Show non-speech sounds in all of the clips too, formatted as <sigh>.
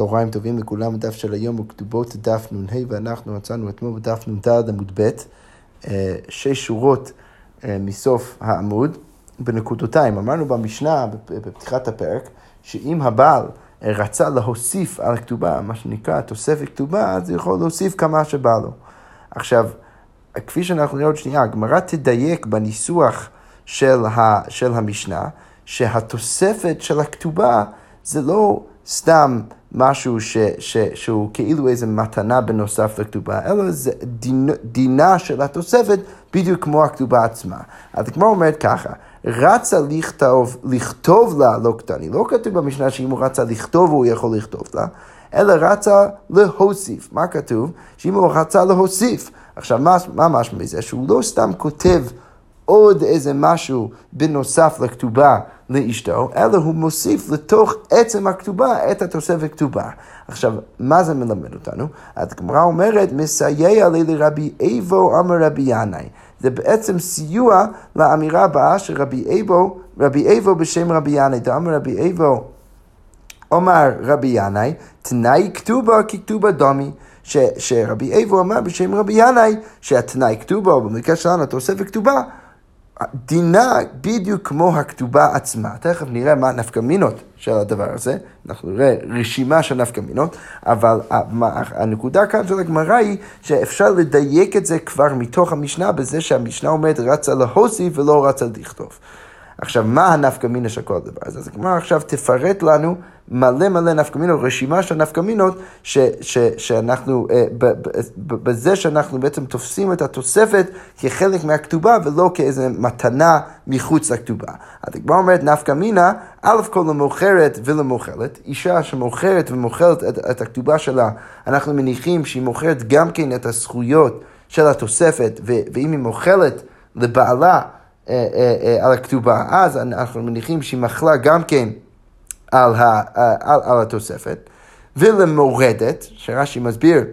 צהריים טובים לכולם, הדף של היום הוא כתובות דף נ"ה ואנחנו מצאנו אתמול בדף נ"ד עמוד ב', אה, שש שורות אה, מסוף העמוד בנקודותיים. אמרנו במשנה, בפתיחת הפרק, שאם הבעל אה, רצה להוסיף על הכתובה, מה שנקרא תוספת כתובה, אז הוא יכול להוסיף כמה שבא לו. עכשיו, כפי שאנחנו נראה עוד שנייה, הגמרא תדייק בניסוח של, ה, של המשנה, שהתוספת של הכתובה זה לא סתם משהו ש, ש, שהוא כאילו איזה מתנה בנוסף לכתובה, אלא זה דין, דינה של התוספת בדיוק כמו הכתובה עצמה. אז הגמרא אומרת ככה, רצה לכתוב, לכתוב לה לא קטני, לא כתוב במשנה שאם הוא רצה לכתוב הוא יכול לכתוב לה, אלא רצה להוסיף. מה כתוב? שאם הוא רצה להוסיף. עכשיו, מה, מה משמע מזה? שהוא לא סתם כותב עוד איזה משהו בנוסף לכתובה לאשתו, אלא הוא מוסיף לתוך עצם הכתובה את התוספת כתובה. עכשיו, מה זה מלמד אותנו? הגמרא אומרת, מסייע לי לרבי איבו אמר רבי ינאי. זה בעצם סיוע לאמירה הבאה של רבי איבו, רבי איבו בשם רבי ינאי. דאמר רבי איבו אמר רבי ינאי, תנאי כתובה ככתובה דומי. ש, שרבי איבו אמר בשם רבי ינאי, שהתנאי כתובה, או במקרה שלנו התוספת כתובה, דינה בדיוק כמו הכתובה עצמה. תכף נראה מה הנפקמינות של הדבר הזה, אנחנו נראה רשימה של נפקמינות, אבל הנקודה כאן של הגמרא היא שאפשר לדייק את זה כבר מתוך המשנה בזה שהמשנה אומרת רצה להוסיף ולא רצה לכתוב. עכשיו, מה הנפקא מינה של כל הדבר הזה? אז הגמרא עכשיו תפרט לנו מלא מלא נפקא מינות, רשימה של נפקא מינות, שאנחנו, אה, ב, ב, ב, בזה שאנחנו בעצם תופסים את התוספת כחלק מהכתובה ולא כאיזה מתנה מחוץ לכתובה. אז הגמרא אומרת נפקא מינה, א' כל למוכרת ולמוכלת, אישה שמוכרת ומוכלת את, את הכתובה שלה, אנחנו מניחים שהיא מוכרת גם כן את הזכויות של התוספת, ו, ואם היא מוכלת לבעלה, על הכתובה, אז אנחנו מניחים שהיא מחלה גם כן על, ה, על, על התוספת. ולמורדת, שרש"י מסביר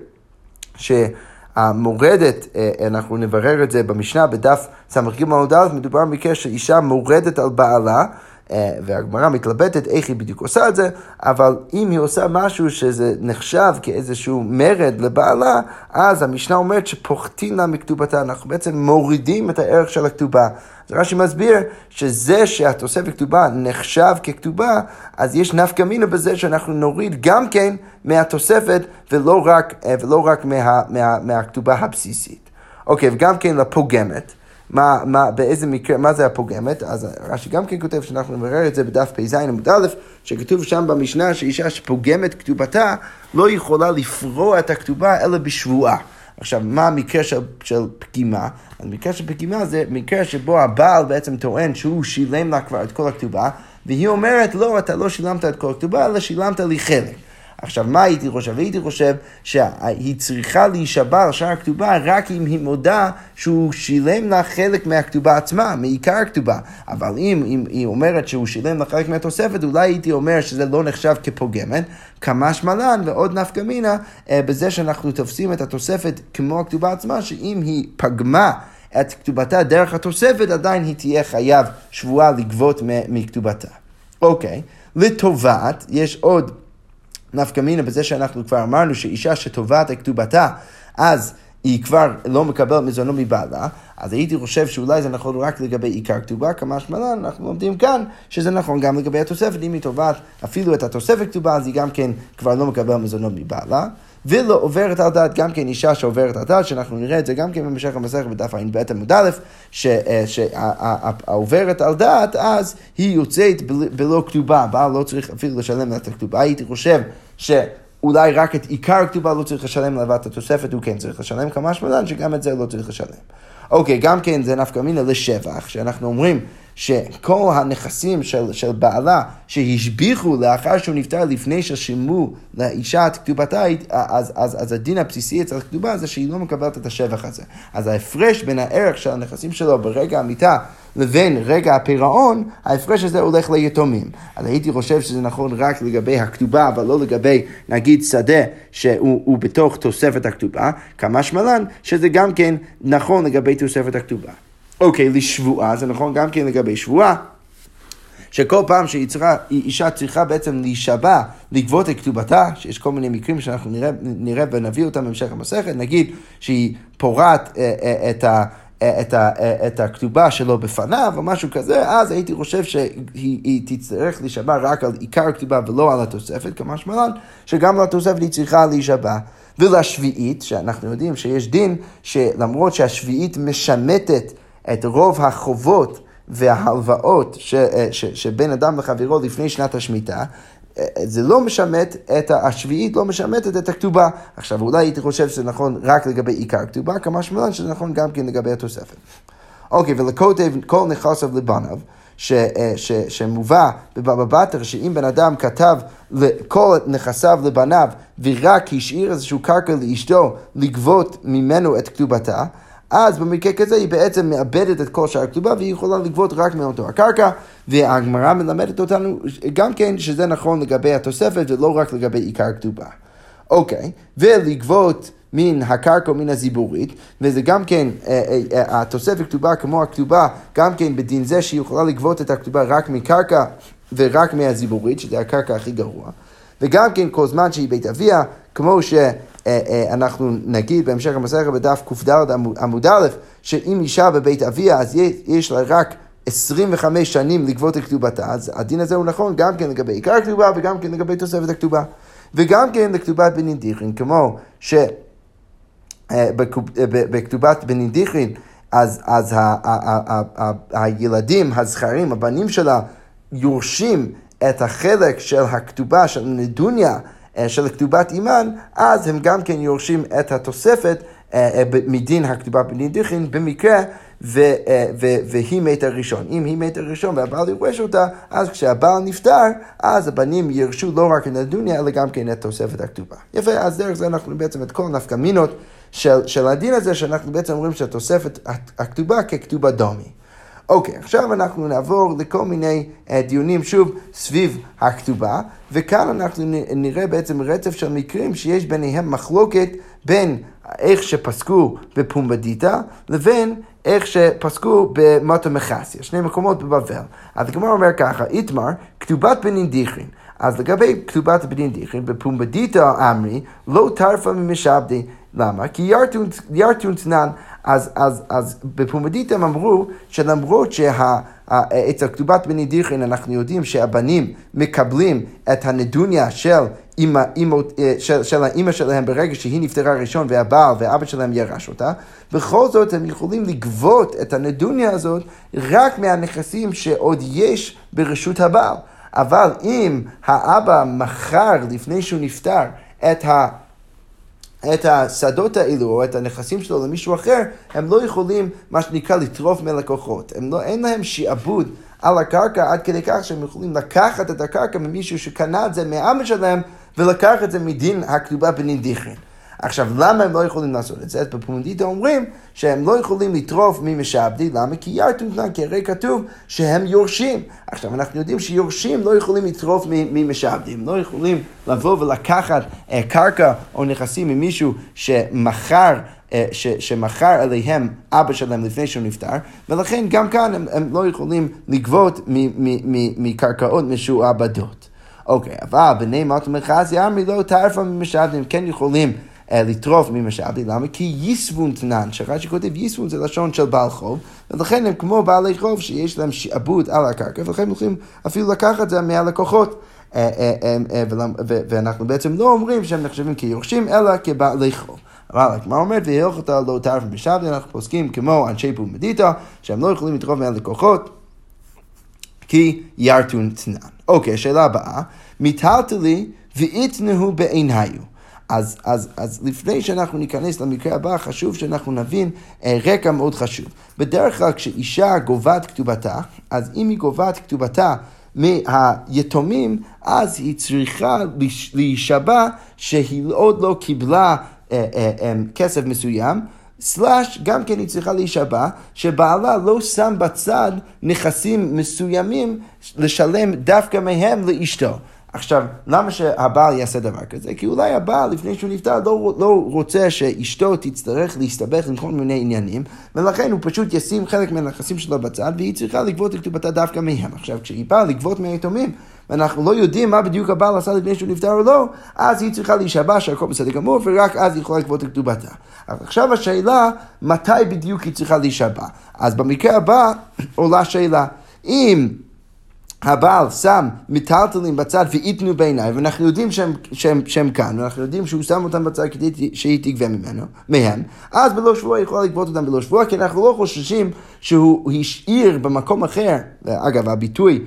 שהמורדת, אנחנו נברר את זה במשנה בדף ס"ג עמוד א', מדובר במקרה שאישה מורדת על בעלה. אה, והגמרא מתלבטת איך היא בדיוק עושה את זה, אבל אם היא עושה משהו שזה נחשב כאיזשהו מרד לבעלה, אז המשנה אומרת שפוחתים לה מכתובתה, אנחנו בעצם מורידים את הערך של הכתובה. אז רש"י מסביר שזה שהתוספת כתובה נחשב ככתובה, אז יש נפקא מינה בזה שאנחנו נוריד גם כן מהתוספת ולא רק, אה, ולא רק מה, מה, מהכתובה הבסיסית. אוקיי, וגם כן לפוגמת. מה, מה, באיזה מקרה, מה זה הפוגמת, אז רש"י גם כן כותב שאנחנו נברר את זה בדף פ"ז עמוד א', שכתוב שם במשנה שאישה שפוגמת כתובתה לא יכולה לפרוע את הכתובה אלא בשבועה. עכשיו, מה המקרה של, של פגימה? המקרה של פגימה זה מקרה שבו הבעל בעצם טוען שהוא שילם לה כבר את כל הכתובה, והיא אומרת, לא, אתה לא שילמת את כל הכתובה, אלא שילמת לי חלק. עכשיו, מה הייתי חושב? הייתי חושב שהיא צריכה להישבע על שאר הכתובה רק אם היא מודה שהוא שילם לה חלק מהכתובה עצמה, מעיקר הכתובה. אבל אם, אם היא אומרת שהוא שילם לה חלק מהתוספת, אולי הייתי אומר שזה לא נחשב כפוגמת, כמש מלן ועוד נפקא מינה אה, בזה שאנחנו תופסים את התוספת כמו הכתובה עצמה, שאם היא פגמה את כתובתה דרך התוספת, עדיין היא תהיה חייב שבועה לגבות מכתובתה. אוקיי, לטובת, יש עוד... נפקא מינה בזה שאנחנו כבר אמרנו שאישה שתובעת את כתובתה, אז היא כבר לא מקבלת מזונו מבעלה, אז הייתי חושב שאולי זה נכון רק לגבי עיקר כתובה, כמה שמלן, אנחנו לומדים כאן שזה נכון גם לגבי התוספת, אם היא תובעת אפילו את התוספת כתובה, אז היא גם כן כבר לא מקבלת מזונות מבעלה. ולא עוברת על דעת גם כן אישה שעוברת על דעת, שאנחנו נראה את זה גם כן במשך המסכת בדף ע"ב עמוד א', שהעוברת על דעת, אז היא יוצאת בלא כתובה, בעל לא צריך אפילו לשלם לה את הכתובה. הייתי חושב שאולי רק את עיקר הכתובה לא צריך לשלם ואת התוספת הוא כן צריך לשלם, כמה שמלן שגם את זה לא צריך לשלם. אוקיי, גם כן זה נפקא מינה לשבח, שאנחנו אומרים שכל הנכסים של, של בעלה שהשביחו לאחר שהוא נפטר לפני ששילמו לאישה את כתובתה, אז, אז, אז הדין הבסיסי אצל הכתובה זה שהיא לא מקבלת את השבח הזה. אז ההפרש בין הערך של הנכסים שלו ברגע המיטה לבין רגע הפירעון, ההפרש הזה הולך ליתומים. אז הייתי חושב שזה נכון רק לגבי הכתובה, אבל לא לגבי, נגיד, שדה שהוא בתוך תוספת הכתובה, כמה שמלן, שזה גם כן נכון לגבי תוספת הכתובה. אוקיי, לשבועה, זה נכון גם כן לגבי שבועה. שכל פעם שאישה צריכה בעצם להישבע, לגבות את כתובתה, שיש כל מיני מקרים שאנחנו נראה, נראה ונביא אותם בהמשך המסכת, נגיד שהיא פורעת אה, אה, את ה... את, ה, את הכתובה שלו בפניו או משהו כזה, אז הייתי חושב שהיא תצטרך להישבע רק על עיקר הכתובה ולא על התוספת, כמשמע לן, שגם לתוספת היא צריכה להישבע. ולשביעית, שאנחנו יודעים שיש דין שלמרות שהשביעית משמטת את רוב החובות וההלוואות ש, ש, שבין אדם לחברו לפני שנת השמיטה, זה לא משמט את השביעית, לא משמטת את הכתובה. עכשיו, אולי הייתי חושב שזה נכון רק לגבי עיקר הכתובה, כמה שמלן שזה נכון גם כן לגבי התוספת. אוקיי, ולכותב כל נכסיו לבניו, ש, ש, שמובא בבבא בתר, שאם בן אדם כתב כל נכסיו לבניו ורק השאיר איזשהו קרקע לאשתו לגבות ממנו את כתובתה, אז במקרה כזה היא בעצם מאבדת את כל שאר הכתובה והיא יכולה לגבות רק מאותו הקרקע והגמרא מלמדת אותנו גם כן שזה נכון לגבי התוספת ולא רק לגבי עיקר הכתובה. אוקיי, ולגבות מן הקרקע ומן הזיבורית, וזה גם כן, אה, אה, אה, התוספת כתובה כמו הכתובה, גם כן בדין זה שהיא יכולה לגבות את הכתובה רק מקרקע ורק מהזיבורית, שזה הקרקע הכי גרוע. וגם כן כל זמן שהיא בית אביה, כמו שאנחנו נגיד בהמשך המסכת בדף קד עמוד א', שאם אישה בבית אביה אז יש לה רק 25 שנים לגבות את כתובתה, אז הדין הזה הוא נכון גם כן לגבי עיקר הכתובה וגם כן לגבי תוספת הכתובה. וגם כן לכתובת בנין דיכרין, כמו ש... בכתובת בנין דיכרין, אז, אז ה, ה, ה, ה, ה, הילדים, הזכרים, הבנים שלה, יורשים את החלק של הכתובה של נדוניה, אה, של כתובת אימן, אז הם גם כן יורשים את התוספת אה, אה, מדין הכתובה בנין דיכרין, במקרה ו, ו, והיא מתה ראשון. אם היא מתה ראשון והבעל יורש אותה, אז כשהבעל נפטר, אז הבנים ירשו לא רק את נדוניה, אלא גם כן את תוספת הכתובה. יפה, אז דרך זה אנחנו בעצם את כל נפקא מינות של, של הדין הזה, שאנחנו בעצם אומרים שהתוספת הכתובה ככתובה דומי. אוקיי, עכשיו אנחנו נעבור לכל מיני uh, דיונים שוב סביב הכתובה, וכאן אנחנו נראה בעצם רצף של מקרים שיש ביניהם מחלוקת בין איך שפסקו בפומבדיטה לבין איך שפסקו במוטו מחסיה, שני מקומות בבבל. אז הגמרא אומר ככה, איתמר, כתובת בנין דיכרין. אז לגבי כתובת בנין דיכרין, בפומבדיטה אמרי, לא טרפה ממשעבדי. למה? כי ירטון תנן, אז, אז, אז בפומדית הם אמרו שלמרות שאצל כתובת בני דיכרין אנחנו יודעים שהבנים מקבלים את הנדוניה של אימא, אימא, אה, של, של האימא שלהם ברגע שהיא נפטרה ראשון והבעל ואבא שלהם ירש אותה, בכל זאת הם יכולים לגבות את הנדוניה הזאת רק מהנכסים שעוד יש ברשות הבעל. אבל אם האבא מכר לפני שהוא נפטר את ה... את השדות האלו, או את הנכסים שלו למישהו אחר, הם לא יכולים, מה שנקרא, לטרוף מלקוחות. לא, אין להם שעבוד על הקרקע עד כדי כך שהם יכולים לקחת את הקרקע ממישהו שקנה את זה מהאבא שלהם, ולקח את זה מדין הכתובה בנין דיכרין. עכשיו, למה הם לא יכולים לעשות את זה? אז בפומדיטה אומרים שהם לא יכולים לטרוף ממשעבדי, למה? כי ירתון תנן, כי הרי כתוב שהם יורשים. עכשיו, אנחנו יודעים שיורשים לא יכולים לטרוף ממשעבדי, הם לא יכולים לבוא ולקחת אה, קרקע או נכסים ממישהו שמכר אה, ש, שמכר אליהם אבא שלהם לפני שהוא נפטר, ולכן גם כאן הם, הם לא יכולים לגבות מקרקעות משועבדות. אוקיי, אבל בני מות ומחזי אמרי לא טרפה ממשעבדים, כן יכולים לטרוף ממשאבי, למה? כי ייסבון תנן, שרש"י כותב ייסבון זה לשון של בעל חוב, ולכן הם כמו בעלי חוב שיש להם שעבוד על הקרקע, ולכן הם יכולים אפילו לקחת את זה מהלקוחות. אה, אה, ואנחנו בעצם לא אומרים שהם נחשבים כיורשים, אלא כבעלי חוב. אבל הגמרא אומרת, והלכתה לא טרף בשבדי, אנחנו פוסקים כמו אנשי פומדיטה, שהם לא יכולים לטרוף מהלקוחות, כי ירתון תנן. אוקיי, השאלה הבאה, מיטלטלי ואיתנהו בעיניו. אז, אז, אז לפני שאנחנו ניכנס למקרה הבא, חשוב שאנחנו נבין אה, רקע מאוד חשוב. בדרך כלל כשאישה גובה את כתובתה, אז אם היא גובה את כתובתה מהיתומים, אז היא צריכה להישבע שהיא עוד לא קיבלה אה, אה, אה, כסף מסוים. סלאש, גם כן היא צריכה להישבע, שבעלה לא שם בצד נכסים מסוימים לשלם דווקא מהם לאשתו. עכשיו, למה שהבעל יעשה דבר כזה? כי אולי הבעל, לפני שהוא נפטר, לא, לא רוצה שאשתו תצטרך להסתבך עם כל מיני עניינים, ולכן הוא פשוט ישים חלק מהנכסים שלו בצד, והיא צריכה לגבות את כתובתה דווקא מהם. עכשיו, כשהיא באה לגבות מהיתומים, ואנחנו לא יודעים מה בדיוק הבעל עשה לפני שהוא נפטר או לא, אז היא צריכה להישבע שהכל בסדר גמור, ורק אז היא יכולה לגבות את כתובתה. עכשיו השאלה, מתי בדיוק היא צריכה להישבע? אז במקרה הבא <clears throat> עולה שאלה, אם... הבעל שם מיטלטלים בצד ואיתנו בעיניי, ואנחנו יודעים שהם, שהם, שהם כאן, ואנחנו יודעים שהוא שם אותם בצד כדי שהיא תגבה ממנו, מהם, אז בלא שבוע היא יכולה לגבות אותם בלא שבוע, כי אנחנו לא חוששים שהוא השאיר במקום אחר, אגב, הביטוי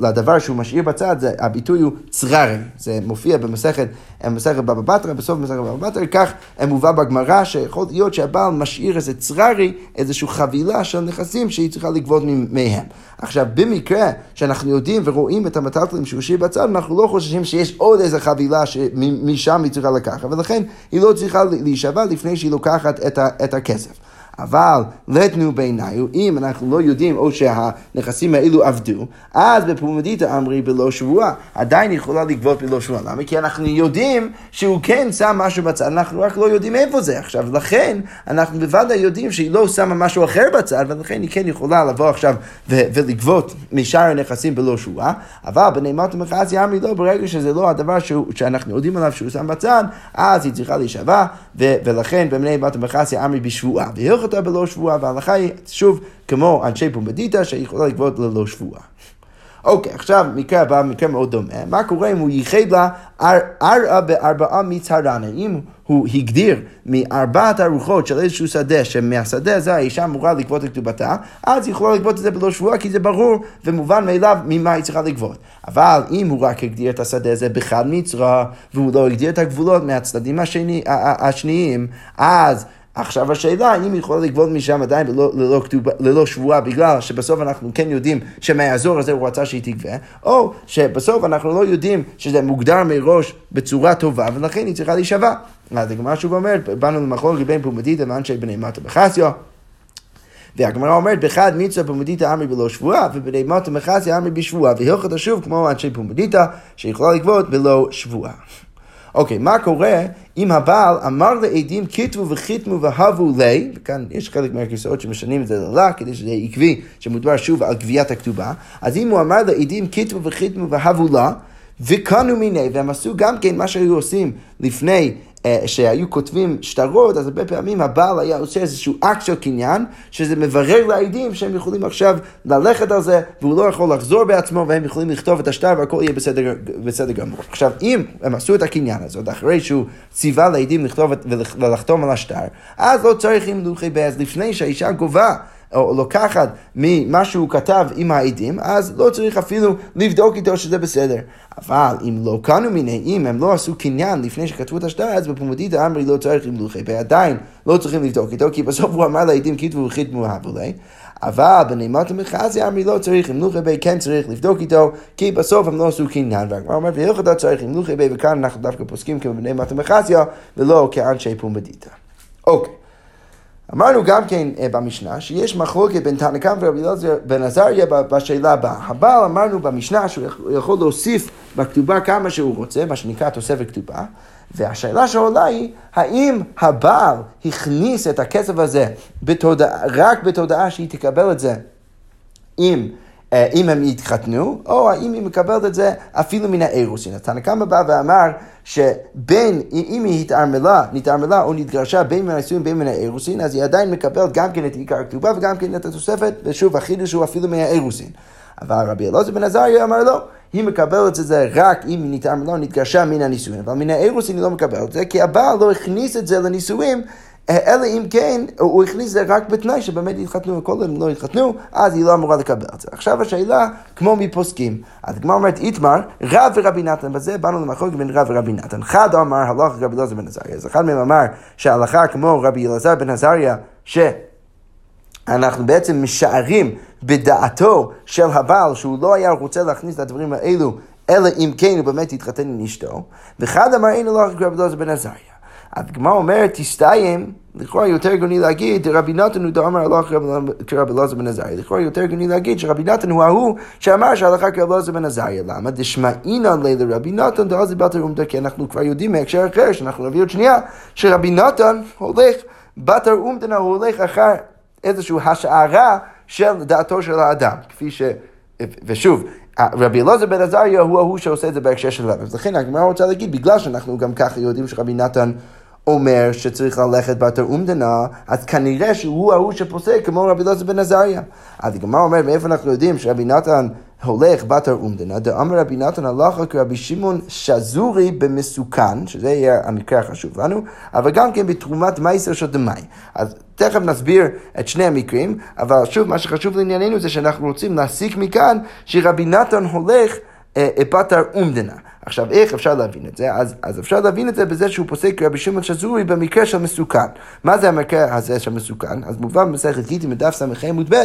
לדבר שהוא משאיר בצד, זה, הביטוי הוא צררי, זה מופיע במסכת, במסכת בבא בתרא, בסוף מסכת בבא בתרא, כך מובא בגמרא, שיכול להיות שהבעל משאיר איזה צררי, איזושהי חבילה של נכסים שהיא צריכה לגבות מהם. עכשיו, במקרה שאנחנו יודעים ורואים את המטלטלים שהוא השאיר בצד, אנחנו לא חוששים שיש עוד איזה חבילה שמשם היא צריכה לקחת, ולכן היא לא צריכה להישבע לפני שהיא לוקחת את, ה, את הכסף. אבל לתנו בעיניו, אם אנחנו לא יודעים או שהנכסים האלו עבדו, אז בפומדיתא אמרי בלא שבועה, עדיין יכולה לגבות בלא שבועה. למה? כי אנחנו יודעים שהוא כן שם משהו בצד, אנחנו רק לא יודעים איפה זה עכשיו. לכן, אנחנו בוודאי יודעים שהיא לא שמה משהו אחר בצד, ולכן היא כן יכולה לבוא עכשיו ו- ולגבות משאר הנכסים בלא שבועה, אבל בנעימת המכרז אמרי לא, ברגע שזה לא הדבר שהוא, שאנחנו יודעים עליו שהוא שם בצד, אז היא צריכה להישבע, ו- ולכן בנעימת המכרז אמרי בשבועה. אותה בלא שבועה, וההלכה היא, שוב, כמו אנשי פומדיתא, שיכולה לגבות ללא שבועה. אוקיי, עכשיו מקרה הבא, מקרה מאוד דומה. מה קורה אם הוא ייחד לה ארבע בארבעה מצהרנה? אם הוא הגדיר מארבעת הרוחות של איזשהו שדה, שמהשדה הזה האישה אמורה לגבות את כתובתה, אז היא יכולה לגבות את זה בלא שבועה, כי זה ברור ומובן מאליו ממה היא צריכה לגבות. אבל אם הוא רק הגדיר את השדה הזה בחד מצרה, והוא לא הגדיר את הגבולות מהצדדים השני, השניים, אז... עכשיו השאלה, אם היא יכולה לגבות משם עדיין ללא, ללא, כתובה, ללא שבועה, בגלל שבסוף אנחנו כן יודעים שמהאזור הזה הוא רצה שהיא תגבה, או שבסוף אנחנו לא יודעים שזה מוגדר מראש בצורה טובה, ולכן היא צריכה להישבע. אז הגמרא שוב אומרת, באנו למחלוקת בין פומדיתא ואנשי בני מטה בחסיו. והגמרא אומרת, בחד מצווה פומדיתא אמרי בלא שבועה, ובני מטה בחסיו אמרי בשבועה, והלכת שוב כמו אנשי פומדיתא, שיכולה לגבות בלא שבועה. אוקיי, מה קורה אם הבעל אמר לעדים כתבו וחיתמו והבו לי, וכאן יש חלק מהכיסאות שמשנים את זה ללה, כדי שזה עקבי, שמדובר שוב על גביית הכתובה, אז אם הוא אמר לעדים כתבו וחיתמו והבו לה, וקנו מיני, והם עשו גם כן מה שהיו עושים לפני אה, שהיו כותבים שטרות, אז הרבה פעמים הבעל היה עושה איזשהו אקט של קניין, שזה מברר לעדים שהם יכולים עכשיו ללכת על זה, והוא לא יכול לחזור בעצמו, והם יכולים לכתוב את השטר והכל יהיה בסדר, בסדר גמור. עכשיו, אם הם עשו את הקניין עוד אחרי שהוא ציווה לעדים לכתוב ולחתום על השטר, אז לא צריך עם לוחי בעז לפני שהאישה גובה. או לוקחת ממה שהוא כתב עם העדים, אז לא צריך אפילו לבדוק איתו שזה בסדר. אבל אם לא קנו מיני, אם הם לא עשו קניין לפני שכתבו את השטר, אז בפומדית אמרי לא צריך עם לוחי, ועדיין לא צריכים לבדוק איתו, כי בסוף הוא אמר לעדים כתבו וחיתמו אהבולי. אבל בנעימת המכרזי אמרי לא צריך עם לוחי כן צריך לבדוק איתו, כי בסוף הם לא עשו קניין. והגמרא אומרת, והלכת צריך עם לוחי וכאן אנחנו דווקא פוסקים כבנעימת המכרזיה, ולא כאנשי פומדיתא. אוקיי. אמרנו גם כן אה, במשנה שיש מחלוקת בין תנא קמא ורבי אלעזר בן עזריה בשאלה הבאה. הבעל אמרנו במשנה שהוא יכול להוסיף בכתובה כמה שהוא רוצה, מה שנקרא תוספת כתובה, והשאלה שעולה היא, האם הבעל הכניס את הכסף הזה בתודעה, רק בתודעה שהיא תקבל את זה אם אם הם יתחתנו, או האם היא מקבלת את זה אפילו מן האירוסין. התנא קמא בא ואמר שבין, אם היא התערמלה, נתערמלה או נתגרשה בין מן הנישואים בין מן האירוסין, אז היא עדיין מקבלת גם כן את עיקר הכתובה וגם כן את התוספת, ושוב, החידוש הוא אפילו מהאירוסין. אבל רבי אלעזר בן עזריה אמר לא, היא מקבלת את זה רק אם היא נתערמלה או נתגרשה מן הנישואים, אבל מן האירוסין היא לא מקבלת את זה, כי הבעל לא הכניס את זה לנישואים אלא אם כן, הוא הכניס זה רק בתנאי שבאמת יתחתנו, כל הם לא יתחתנו, אז היא לא אמורה לקבל את זה. עכשיו השאלה, כמו מפוסקים. אז הגמרא אומרת, איתמר, רב ורבי נתן, בזה באנו למחלוקת בין רב ורבי נתן. חד אמר, הלך רבי אלעזר בן עזריה. אז אחד מהם אמר שההלכה כמו רבי אלעזר בן עזריה, שאנחנו בעצם משערים בדעתו של הבעל שהוא לא היה רוצה להכניס את הדברים האלו, אלא אם כן הוא באמת יתחתן עם אשתו. וחד אמר, אין הלך רבי אלעזר בן עזריה. הגמרא אומרת, תסתיים, לכאורה יותר הגיוני להגיד, רבי נתן הוא דאמר הלך כרבי אלעזר בן עזריה. לכאורה יותר הגיוני להגיד שרבי נתן הוא ההוא שאמר שהלכה כרבי אלעזר בן עזריה. למה? דשמעינן לילה רבי נתן דאז בתר אומדה, כי אנחנו כבר יודעים מהקשר אחר, שאנחנו נביא עוד שנייה, שרבי נתן הולך, בתר אומדנה הוא הולך אחר איזושהי השערה של דעתו של האדם. כפי ש... ושוב, רבי אלעזר בן עזריה הוא ההוא שעושה את זה בהקשר של לב. אז לכן הגמרא רוצה להגיד, בגלל שאנחנו גם ככה יודעים שרבי נתן אומר שצריך ללכת בתר אומדנה, אז כנראה שהוא ההוא שפוסק כמו רבי אלעזר בן עזריה. אז הגמרא אומרת, מאיפה אנחנו יודעים שרבי נתן הולך בתר אומדנה, דאמר רבי נתן הלכה כרבי שמעון שזורי במסוכן, שזה יהיה המקרה החשוב לנו, אבל גם כן בתרומת מייסר של דמאי. אז תכף נסביר את שני המקרים, אבל שוב, מה שחשוב לענייננו זה שאנחנו רוצים להסיק מכאן שרבי נתן הולך אה, בתר אומדנה. עכשיו, איך אפשר להבין את זה? אז, אז אפשר להבין את זה בזה שהוא פוסק רבי שמעון שזורי במקרה של מסוכן. מה זה המקרה הזה של מסוכן? אז מובן במסכת גיטי מדף ס"ח עמוד ב'.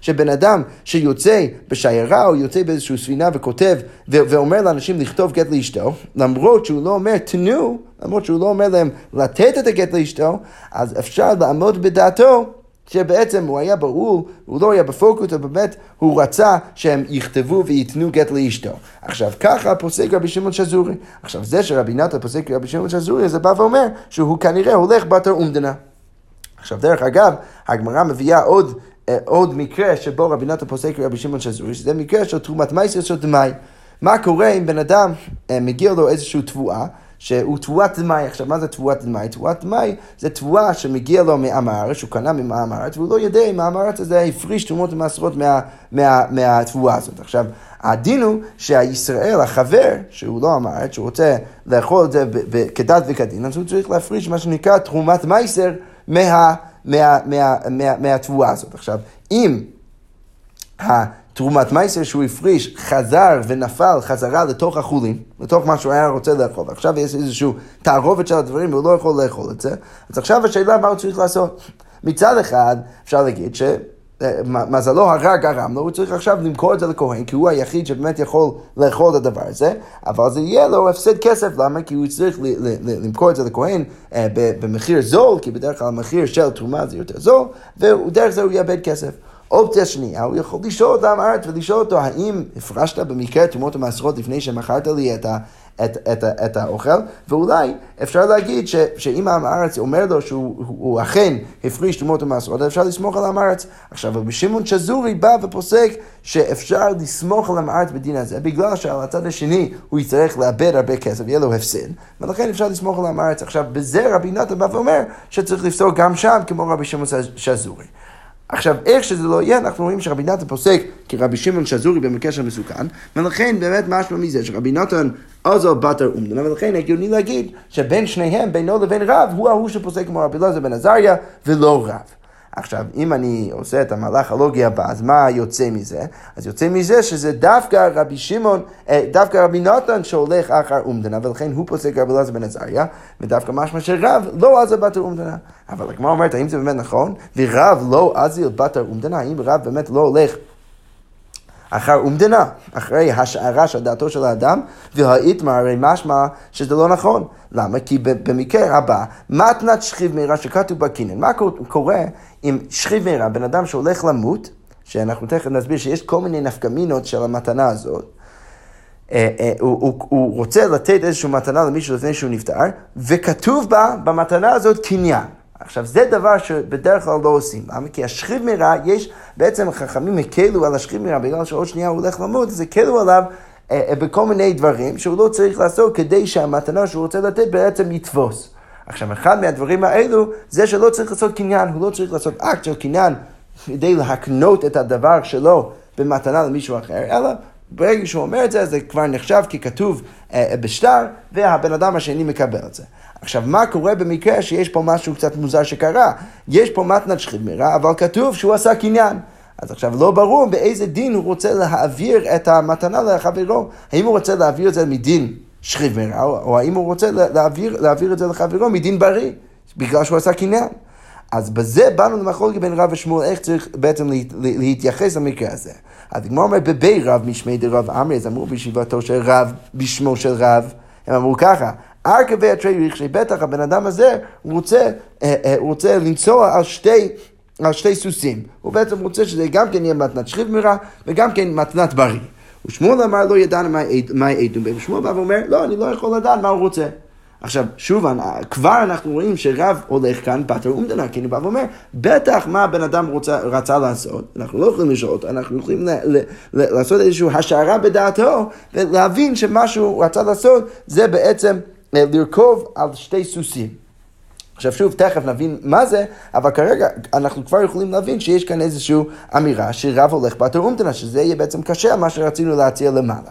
שבן אדם שיוצא בשיירה או יוצא באיזושהי ספינה וכותב ו- ואומר לאנשים לכתוב גט לאשתו, למרות שהוא לא אומר תנו, למרות שהוא לא אומר להם לתת את הגט לאשתו, אז אפשר לעמוד בדעתו שבעצם הוא היה ברור, הוא לא היה בפוקוס, אבל באמת הוא רצה שהם יכתבו וייתנו גט לאשתו. עכשיו, ככה פוסק רבי שמעון שזורי. עכשיו, זה שרבי נתן פוסק רבי שמעון שזורי, זה בא ואומר שהוא כנראה הולך בתר אומדנה. עכשיו, דרך אגב, הגמרא מביאה עוד, אה, עוד מקרה שבו רבי נתן פוסק רבי שמעון שזורי, שזה מקרה של תרומת מייסר של דמאי. מה קורה אם בן אדם אה, מגיע לו איזושהי תבואה, שהוא תבואת דמאי. עכשיו, מה זה תבואת דמאי? תבואת דמאי זה תבואה שמגיע לו מעם הארץ, שהוא קנה ממעם הארץ, והוא לא יודע אם העם הארץ הזה הפריש תרומות ומעשרות מה, מה, מהתבואה הזאת. עכשיו, הדין הוא שהישראל, החבר, שהוא לא הארץ, שהוא רוצה לאכול את זה כדת וכדין, אז הוא צריך להפריש מה שנקרא תרומת מייסר מה, מה, מה, מה, מהתבואה הזאת. עכשיו, אם תרומת מייסר שהוא הפריש חזר ונפל חזרה לתוך החולין, לתוך מה שהוא היה רוצה לאכול, ועכשיו יש איזושהי תערובת של הדברים והוא לא יכול לאכול את זה, אז עכשיו השאלה מה הוא צריך לעשות. מצד אחד אפשר להגיד ש... מזלו הרע גרם לו, הוא צריך עכשיו למכור את זה לכהן, כי הוא היחיד שבאמת יכול לאכול את הדבר הזה, אבל זה יהיה לו הפסד כסף, למה? כי הוא צריך למכור את זה לכהן אה, במחיר זול, כי בדרך כלל המחיר של תרומה זה יותר זול, ודרך זה הוא יאבד כסף. אופציה שנייה, הוא יכול לשאול את העם הארץ ולשאול אותו, האם הפרשת במקרה תרומות ומעשרות לפני שמכרת לי את, ה, את, את, את, האוכל? ואולי אפשר להגיד ש, שאם העם הארץ אומר לו שהוא אכן הפריש תרומות ומעשרות, אפשר לסמוך על העם הארץ. עכשיו, רבי שמעון שזורי בא ופוסק שאפשר לסמוך על העם הארץ בדין הזה, בגלל שעל הצד השני הוא יצטרך לאבד הרבה כסף, יהיה לו הפסד, ולכן אפשר לסמוך על העם הארץ. עכשיו, בזה רבי נתן בא ואומר שצריך לפסוק גם שם כמו רבי שמעון שזורי. עכשיו, איך שזה לא יהיה, אנחנו רואים שרבי נתן פוסק כרבי שמעון שזורי במקרה של מסוכן, ולכן באמת משמע מזה שרבי נתן עזר בתר אומדנה, ולכן הגיוני להגיד שבין שניהם, בינו לבין רב, הוא ההוא שפוסק כמו רבי אלעזר בן עזריה, ולא רב. עכשיו, אם אני עושה את המהלך הלוגי הבא, אז מה יוצא מזה? אז יוצא מזה שזה דווקא רבי שמעון, אה, דווקא רבי נתן שהולך אחר אומדנה, ולכן הוא פוסק רבי אלעזר בן עזריה, ודווקא משמע שרב לא עזר בתר אומדנה. אבל הגמרא אומרת, האם זה באמת נכון? ורב לא עזר בתר אומדנה, האם רב באמת לא הולך אחר אומדנה, אחרי השערה של דעתו של האדם, והאיתמר הרי משמע שזה לא נכון. למה? כי במקרה הבא, מתנת שכיב מהירה שכתוב בקינן, מה קורה עם שכיב מהירה, בן אדם שהולך למות, שאנחנו תכף נסביר שיש כל מיני נפקמינות של המתנה הזאת, אה, אה, הוא, הוא, הוא רוצה לתת איזושהי מתנה למישהו לפני שהוא נפטר, וכתוב בה, במתנה הזאת, קניין. עכשיו, זה דבר שבדרך כלל לא עושים. למה? כי השכיב מרע, יש, בעצם החכמים הקלו על השכיב מרע, בגלל שעוד שנייה הוא הולך למות, אז הקלו עליו אה, אה, בכל מיני דברים שהוא לא צריך לעשות כדי שהמתנה שהוא רוצה לתת בעצם יתפוס. עכשיו, אחד מהדברים האלו, זה שלא צריך לעשות קניין, הוא לא צריך לעשות אקט של קניין כדי להקנות את הדבר שלו במתנה למישהו אחר, אלא ברגע שהוא אומר את זה, זה כבר נחשב ככתוב אה, בשטר, והבן אדם השני מקבל את זה. עכשיו, מה קורה במקרה שיש פה משהו קצת מוזר שקרה? יש פה מתנת שחימרה, אבל כתוב שהוא עשה קניין. אז עכשיו לא ברור באיזה דין הוא רוצה להעביר את המתנה לחברו. האם הוא רוצה להעביר את זה מדין שחימרה, או, או האם הוא רוצה להעביר, להעביר את זה לחברו מדין בריא, בגלל שהוא עשה קניין. אז בזה באנו למחלוקת בין רב ושמואל, איך צריך בעצם להתייחס למקרה הזה. אז הגמרא אומר, בבי רב משמי דרב עמרי, אז אמרו בישיבתו של רב, בשמו של רב, הם אמרו ככה, ארכבי התרי רכשי, בטח הבן אדם הזה רוצה, אה, אה, רוצה לנסוע על שתי... על שתי סוסים. הוא בעצם רוצה שזה גם כן יהיה מתנת שכיב מרע וגם כן מתנת בריא. ושמואל אמר לא ידענו מה בהם. ושמואל בא ואומר, לא, אני לא יכול לדעת מה הוא רוצה. עכשיו, שוב, כבר אנחנו רואים שרב הולך כאן פטר אומדנה, כי הוא בא ואומר, בטח מה הבן אדם רוצה, רצה לעשות, אנחנו לא יכולים לשאול אותו, אנחנו יכולים ל, ל, ל, לעשות איזושהי השערה בדעתו, ולהבין שמה שהוא רצה לעשות זה בעצם אה, לרכוב על שתי סוסים. עכשיו שוב, תכף נבין מה זה, אבל כרגע אנחנו כבר יכולים להבין שיש כאן איזושהי אמירה שרב הולך בתור אומתנה, שזה יהיה בעצם קשה על מה שרצינו להציע למעלה.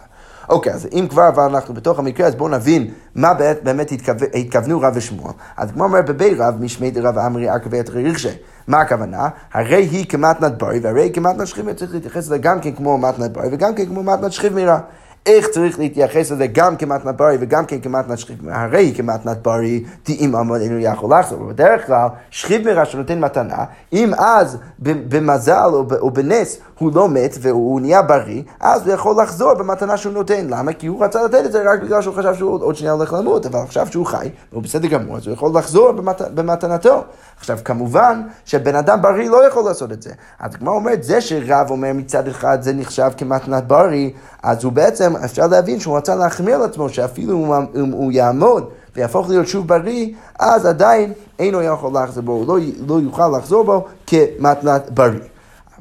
אוקיי, אז אם כבר אבל אנחנו בתוך המקרה, אז בואו נבין מה באמת התכוונו רב ושמואל. אז כמו אומר בבי רב, משמי דרב אמרי עקבי את ריכשי. מה הכוונה? הרי היא כמתנת ברי, והרי היא כמתנת שכיב צריך להתייחס לזה גם כן כמו מתנת ברי וגם כן כמו מתנת שכיב מירה. איך צריך להתייחס לזה גם כמתנת ברי וגם כן כמתנת שכיב. הרי כמתנת ברי, תאים עמוד אינו יכול לחזור. בדרך כלל, שכיב מירה שנותן מתנה, אם אז במזל או בנס הוא לא מת והוא נהיה בריא, אז הוא יכול לחזור במתנה שהוא נותן. למה? כי הוא רצה לתת את זה רק בגלל שהוא חשב שהוא עוד שנייה הולך למות, אבל עכשיו שהוא חי, והוא בסדר גמור, אז הוא יכול לחזור במת... במתנתו. עכשיו, כמובן שבן אדם בריא לא יכול לעשות את זה. אז הגמרא אומרת, זה שרב אומר מצד אחד זה נחשב כמתנת בריא, אז הוא בעצם, אפשר להבין שהוא רצה להחמיר לעצמו, שאפילו אם הוא יעמוד ויהפוך להיות שוב בריא, אז עדיין אינו יכול לחזור בו, הוא לא, לא יוכל לחזור בו כמתנת בריא.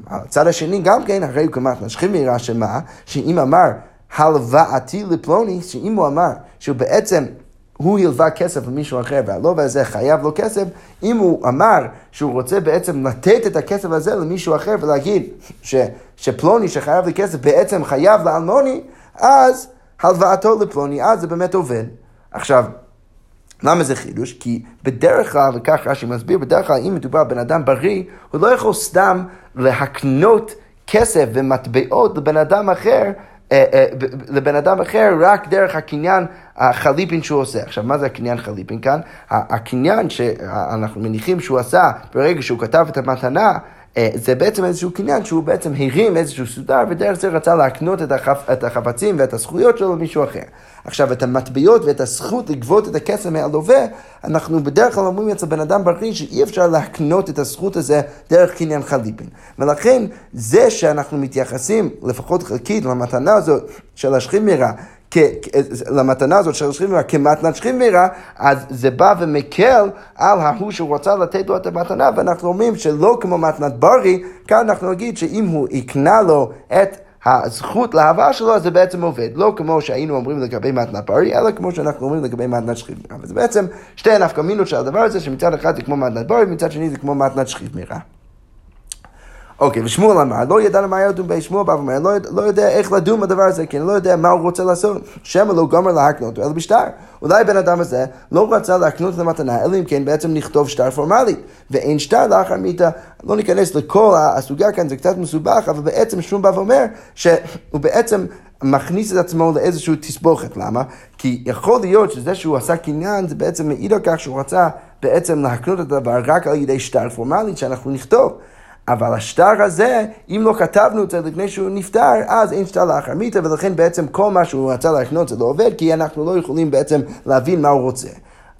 הצד השני גם כן, הרי הוא כמעט נשכים מהירה שמה, שאם אמר הלוואתי לפלוני, שאם הוא אמר שהוא בעצם הוא הלווה כסף למישהו אחר והלווה הזה חייב לו כסף, אם הוא אמר שהוא רוצה בעצם לתת את הכסף הזה למישהו אחר ולהגיד ש, שפלוני שחייב לי כסף בעצם חייב לאלמוני, אז הלוואתו לפלוני, אז זה באמת עובד. עכשיו, למה זה חידוש? כי בדרך כלל, וכך רש"י מסביר, בדרך כלל אם מדובר בן אדם בריא, הוא לא יכול סתם להקנות כסף ומטבעות לבן אדם אחר, אה, אה, לבן אדם אחר רק דרך הקניין החליפין שהוא עושה. עכשיו, מה זה הקניין חליפין כאן? הקניין שאנחנו מניחים שהוא עשה ברגע שהוא כתב את המתנה, זה בעצם איזשהו קניין שהוא בעצם הרים איזשהו סודר, ודרך זה רצה להקנות את, החפ, את החפצים ואת הזכויות שלו למישהו אחר. עכשיו, את המטבעות ואת הזכות לגבות את הכסף מהלווה, אנחנו בדרך כלל אומרים אצל בן אדם בריא שאי אפשר להקנות את הזכות הזה דרך קניין חליפין. ולכן, זה שאנחנו מתייחסים, לפחות חלקית, למתנה הזאת של השכימירה, למתנה הזאת של שכיב מירה כמתנת שכיב מירה, אז זה בא ומקל על ההוא שהוא רצה לתת לו את המתנה, ואנחנו אומרים שלא כמו מתנת ברי, כאן אנחנו נגיד שאם הוא יקנה לו את הזכות להבאה שלו, זה בעצם עובד. לא כמו שהיינו אומרים לגבי מתנת ברי, אלא כמו שאנחנו אומרים לגבי מתנת שכיב מירה. וזה בעצם שתי הנפקמינות של הדבר הזה, שמצד אחד זה כמו מתנת ברי, ומצד שני זה כמו מתנת שכיב מירה. אוקיי, ושמואל אמר, לא ידענו מה ידון בי, שמואל בא ואומר, לא, לא יודע איך לדון בדבר הזה, כי אני לא יודע מה הוא רוצה לעשות. שמא לא גומר להקנות, אלא בשטר. אולי בן אדם הזה לא רצה להקנות את המתנה, אלא אם כן בעצם נכתוב שטר פורמלי. ואין שטר לאחר מיתה, לא ניכנס לכל הסוגיה כאן, זה קצת מסובך, אבל בעצם שמואל בא ואומר שהוא בעצם... מכניס את עצמו לאיזושהי תסבוכת, למה? כי יכול להיות שזה שהוא עשה קניין, זה בעצם מעיד על כך שהוא רצה בעצם להקנות את הדבר רק על ידי שטר פורמלי שאנחנו נכתוב. אבל השטר הזה, אם לא כתבנו את זה לפני שהוא נפטר, אז אין שטר לאחר מיתה, ולכן בעצם כל מה שהוא רצה להקנות זה לא עובד, כי אנחנו לא יכולים בעצם להבין מה הוא רוצה.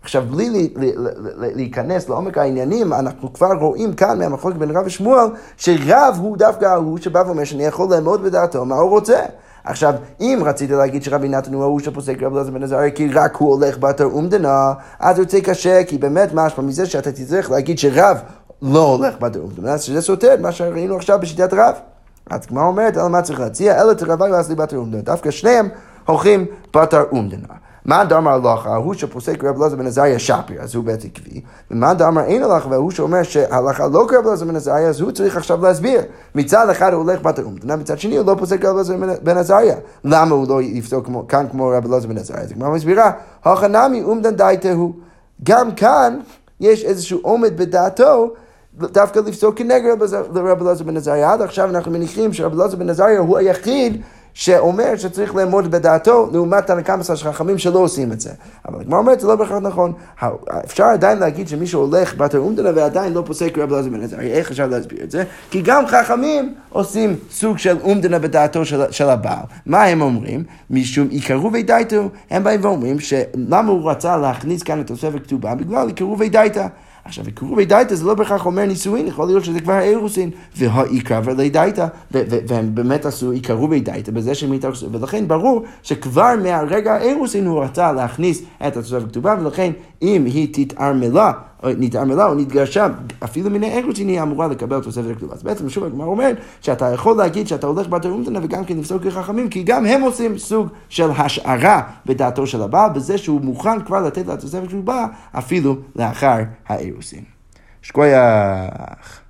עכשיו, בלי לי, לי, לי, להיכנס לעומק העניינים, אנחנו כבר רואים כאן מהמחלוקת בין רב ושמואל, שרב הוא דווקא ההוא שבא ואומר שאני יכול לעמוד בדעתו מה הוא רוצה. עכשיו, אם רצית להגיד שרבי נתן הוא ההוא שפוסק רבי אלעזר בן עזריה כי רק הוא הולך בתור אומדנה, אז יוצא קשה, כי באמת משמע מזה שאתה תצטרך להגיד שרב לא הולך בדירוג. אומרת שזה סותר מה שראינו עכשיו בשיטת רב. אז כמו אומרת, אלא מה צריך להציע? אלא תרבי ואסלי בתר אומדנה. דווקא שניהם הולכים בתר אומדנה. מה דאמר הלכה, ההוא שפוסק רב אלעזר בן עזריה שפיר, אז הוא בית עקבי, ומה דאמר אין הלכה, וההוא שאומר שההלכה לא כרב אלעזר בן עזריה, אז הוא צריך עכשיו להסביר. מצד אחד הוא הולך בתר אומדנה, מצד שני הוא לא פוסק רב אלעזר בן עזריה. למה הוא לא יפסוק כאן כמו רב אלעזר בן עזריה? אז הגמרא מסבירה, הכנמי אומדן דייתהו. גם כאן יש איזשהו עומד בדעתו דווקא לפסוק כנגד רבי אלעזר בן עזריה. עד עכשיו אנחנו מניחים שרבי אלעזר בן עזריה הוא היחיד שאומר שצריך לעמוד בדעתו, לעומת תנא של חכמים שלא עושים את זה. אבל הגמרא אומרת, זה לא בהכרח נכון. אפשר עדיין להגיד שמישהו הולך בתר אומדנה ועדיין לא פוסק רב אלעזר בן עזר. איך אפשר להסביר את זה? כי גם חכמים עושים סוג של אומדנה בדעתו של, של הבעל. מה הם אומרים? משום עיקרובי דייתו, הם באים ואומרים שלמה הוא רצה להכניס כאן את תוספת כתובה? בגלל עיקרובי דייתא. עכשיו, עיכובי דייתא זה לא בהכרח אומר נישואין, יכול להיות שזה כבר אירוסין, והעיקרא דייתא, והם באמת עשו עיקרובי דייתא בזה שהם התארסו, ולכן ברור שכבר מהרגע האירוסין הוא רצה להכניס את התוספת הכתובה, ולכן אם היא תתערמלה נתעמלה או נתגרשה, אפילו מן האגרוטין היא אמורה לקבל תוספת הכתובה. אז בעצם שוב הגמרא אומרת שאתה יכול להגיד שאתה הולך בתר אומדנה וגם כן לפסוק כחכמים, כי גם הם עושים סוג של השערה בדעתו של הבעל, בזה שהוא מוכן כבר לתת לה תוספת כתובה אפילו לאחר האירוסין. שקוייך.